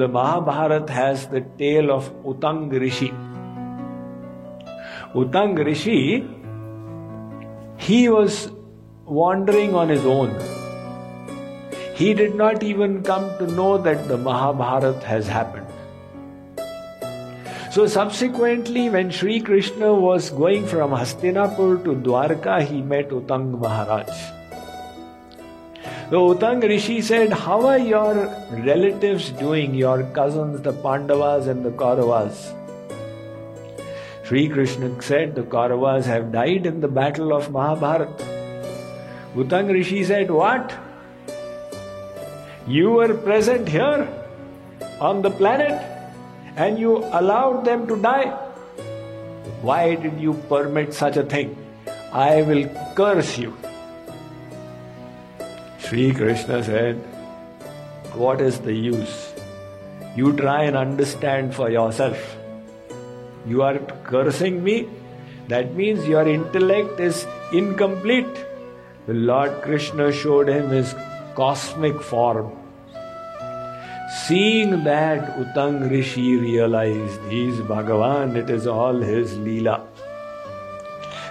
the Mahabharata has the tale of Utang Rishi. Utang Rishi, he was wandering on his own. He did not even come to know that the Mahabharata has happened. So subsequently, when Sri Krishna was going from Hastinapur to Dwarka, he met Utang Maharaj. So Utang Rishi said, How are your relatives doing, your cousins, the Pandavas and the Kauravas? Sri Krishna said, The Kauravas have died in the battle of Mahabharata. Utang Rishi said, What? You were present here on the planet and you allowed them to die. Why did you permit such a thing? I will curse you. Sri Krishna said, What is the use? You try and understand for yourself. You are cursing me? That means your intellect is incomplete. The Lord Krishna showed him his cosmic form. Seeing that, Utang Rishi realized he is Bhagavan, it is all his Leela.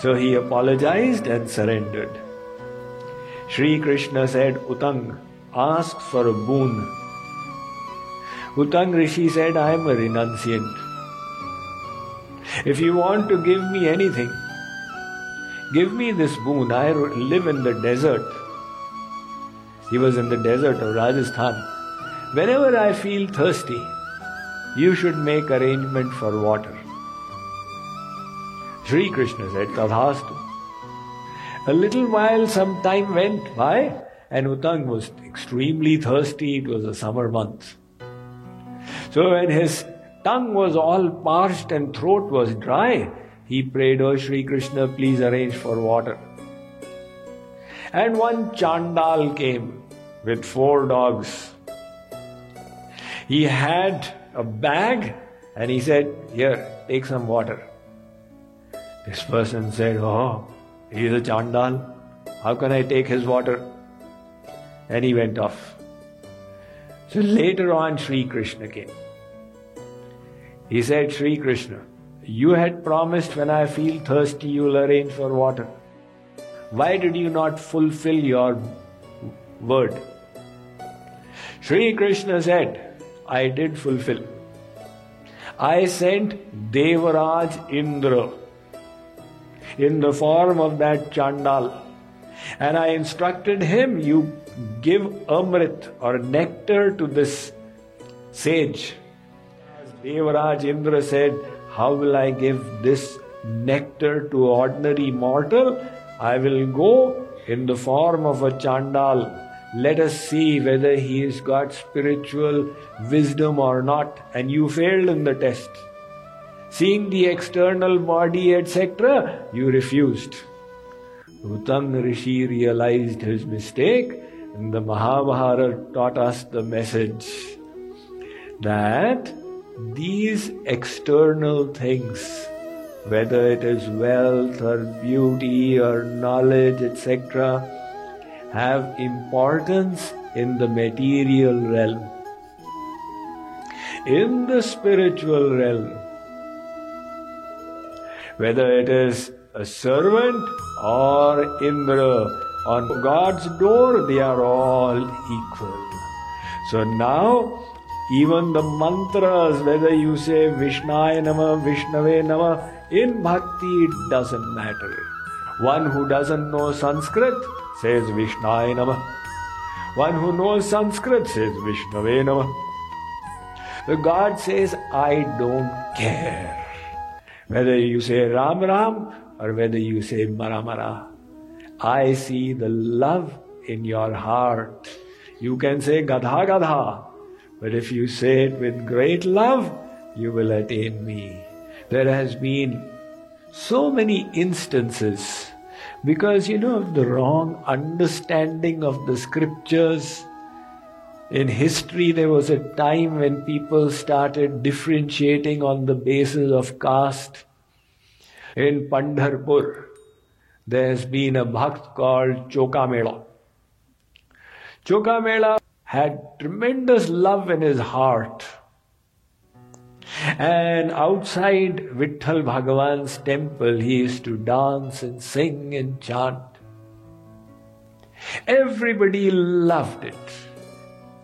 So he apologized and surrendered. Sri Krishna said, Utang, ask for a boon. Utang Rishi said, I am a renunciant. If you want to give me anything, give me this boon. I live in the desert. He was in the desert of Rajasthan. Whenever I feel thirsty, you should make arrangement for water. Sri Krishna said, Tathastu. A little while, some time went by, and Utang was extremely thirsty. It was a summer month. So when his tongue was all parched and throat was dry, he prayed, Oh Sri Krishna, please arrange for water. And one Chandal came with four dogs. He had a bag and he said, Here, take some water. This person said, Oh, he is a Chandal. How can I take his water? And he went off. So later on, Sri Krishna came. He said, Sri Krishna, you had promised when I feel thirsty, you will arrange for water. Why did you not fulfill your word? Sri Krishna said, I did fulfill. I sent Devaraj Indra in the form of that Chandal. And I instructed him, you give Amrit or nectar to this sage. As Devaraj Indra said, How will I give this nectar to ordinary mortal? I will go in the form of a Chandal. Let us see whether he has got spiritual wisdom or not. And you failed in the test. Seeing the external body, etc., you refused. Utang Rishi realized his mistake, and the Mahabharata taught us the message that these external things, whether it is wealth or beauty or knowledge, etc., have importance in the material realm. In the spiritual realm, whether it is a servant or Indra on God's door, they are all equal. So now, even the mantras, whether you say Vishnaya Nama, Vishnave Nama, in bhakti it doesn't matter. One who doesn't know Sanskrit says Vishnaya Nama. One who knows Sanskrit says Vishnave Nama. The God says, I don't care. Whether you say Ram Ram or whether you say Mara Mara. I see the love in your heart. You can say Gadha Gadha, but if you say it with great love, you will attain me. There has been so many instances because you know the wrong understanding of the scriptures. In history, there was a time when people started differentiating on the basis of caste. In Pandharpur, there has been a bhakt called Chokamela. Chokamela had tremendous love in his heart. And outside Vitthal Bhagavan's temple, he used to dance and sing and chant. Everybody loved it.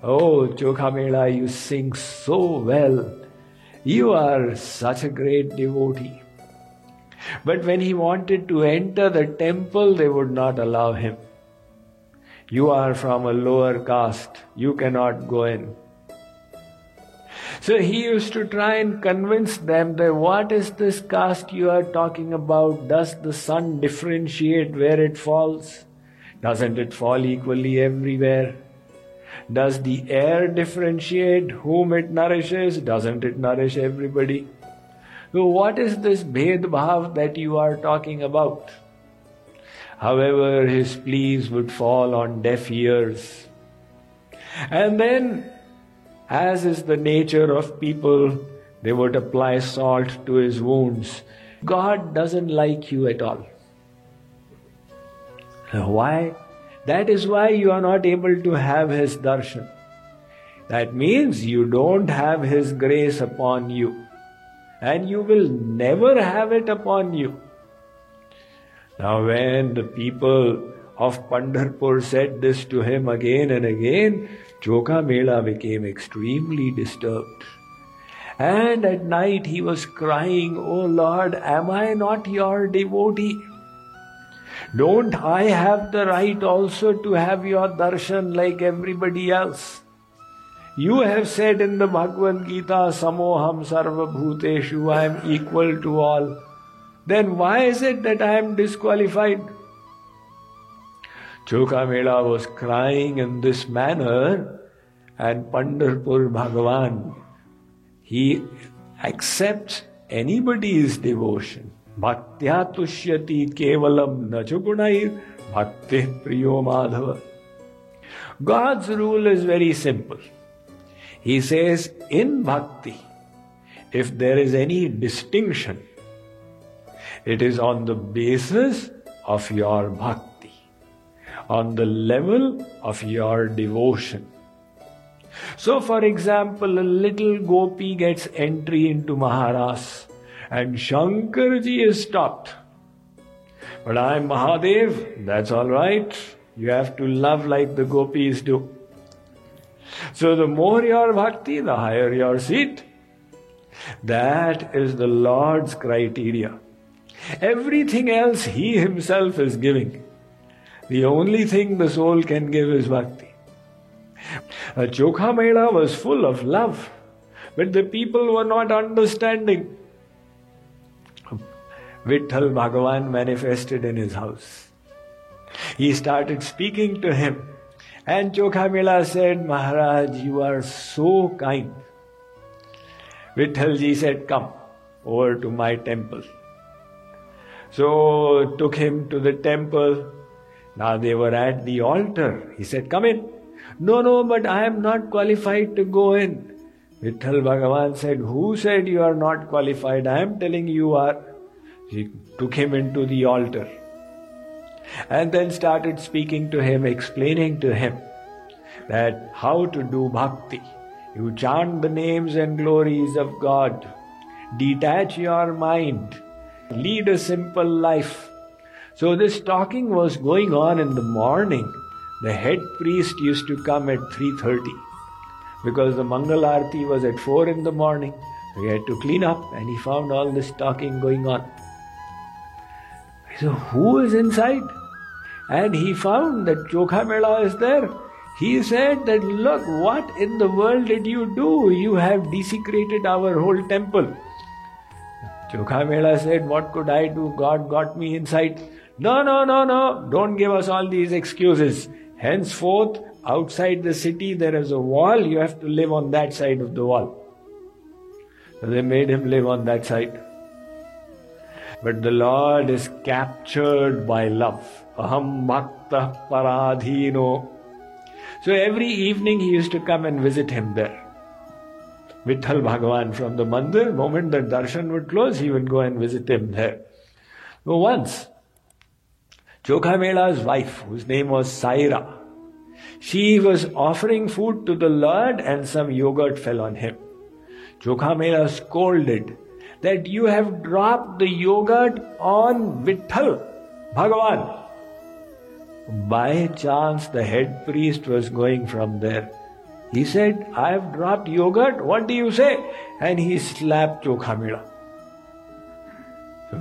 Oh, Chokha you sing so well. You are such a great devotee. But when he wanted to enter the temple, they would not allow him. You are from a lower caste, you cannot go in. So he used to try and convince them that what is this caste you are talking about? Does the sun differentiate where it falls? Doesn't it fall equally everywhere? Does the air differentiate whom it nourishes? Doesn't it nourish everybody? So, what is this Bhed Bhav that you are talking about? However, his pleas would fall on deaf ears. And then, as is the nature of people, they would apply salt to his wounds. God doesn't like you at all. Why? That is why you are not able to have His darshan. That means you don't have His grace upon you. And you will never have it upon you. Now, when the people of Pandharpur said this to him again and again, Chokha Mela became extremely disturbed. And at night he was crying, Oh Lord, am I not your devotee? Don't I have the right also to have your darshan like everybody else? You have said in the Bhagavad Gita, Samoham Sarva Bhuteshu, I am equal to all. Then why is it that I am disqualified? Chokha Mela was crying in this manner, and Pandharpur Bhagavan, he accepts anybody's devotion. भक्त्या तुष्यति केवलम न चुगुण भक्ति प्रियो Madhav. God's rule is very simple he says in bhakti if there is any distinction it is on the basis of your bhakti on the level of your devotion so for example little gopi gets entry into Maharashtra and Shankarji is stopped. But I'm Mahadev, that's all right. You have to love like the gopis do. So the more your bhakti, the higher your seat. That is the Lord's criteria. Everything else He Himself is giving. The only thing the soul can give is bhakti. A Chokha Mela was full of love, but the people were not understanding. Vitthal Bhagavan manifested in his house. He started speaking to him. And Chokha said, Maharaj, you are so kind. Vithalji said, Come over to my temple. So took him to the temple. Now they were at the altar. He said, Come in. No, no, but I am not qualified to go in. Vitthal Bhagavan said, Who said you are not qualified? I am telling you are. He took him into the altar and then started speaking to him, explaining to him that how to do bhakti. You chant the names and glories of God, detach your mind, lead a simple life. So this talking was going on in the morning. The head priest used to come at 3:30 because the Mangal Arti was at 4 in the morning. He had to clean up and he found all this talking going on. So who is inside? And he found that Chokha Mela is there. He said that, look, what in the world did you do? You have desecrated our whole temple. Chokha Mela said, what could I do? God got me inside. No, no, no, no. Don't give us all these excuses. Henceforth, outside the city, there is a wall. You have to live on that side of the wall. So they made him live on that side. But the Lord is captured by love. Aham bhakta paradhino. So every evening he used to come and visit him there. Vitthal Bhagavan from the mandir, moment the darshan would close, he would go and visit him there. So once, Chokha Mela's wife, whose name was Soyara, She was offering food to the Lord and some yogurt fell on him. Chokhamela scolded that you have dropped the yogurt on Vitthal, Bhagavan. By chance, the head priest was going from there. He said, I have dropped yogurt, what do you say? And he slapped Chokhamela.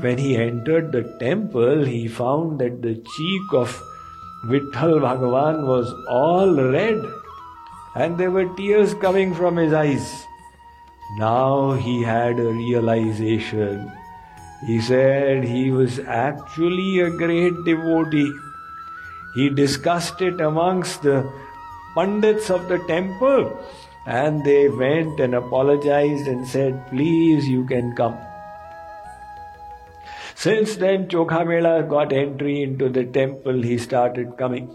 When he entered the temple, he found that the cheek of Vitthal Bhagavan was all red and there were tears coming from his eyes. Now he had a realization. He said he was actually a great devotee. He discussed it amongst the Pandits of the temple and they went and apologized and said, Please, you can come. Since then, Chokhamela got entry into the temple, he started coming.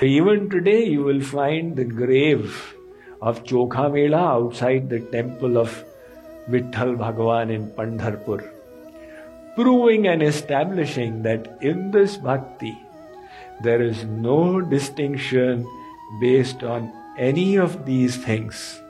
Even today, you will find the grave of Chokhamela outside the temple of Vitthal Bhagavan in Pandharpur, proving and establishing that in this bhakti, there is no distinction based on any of these things.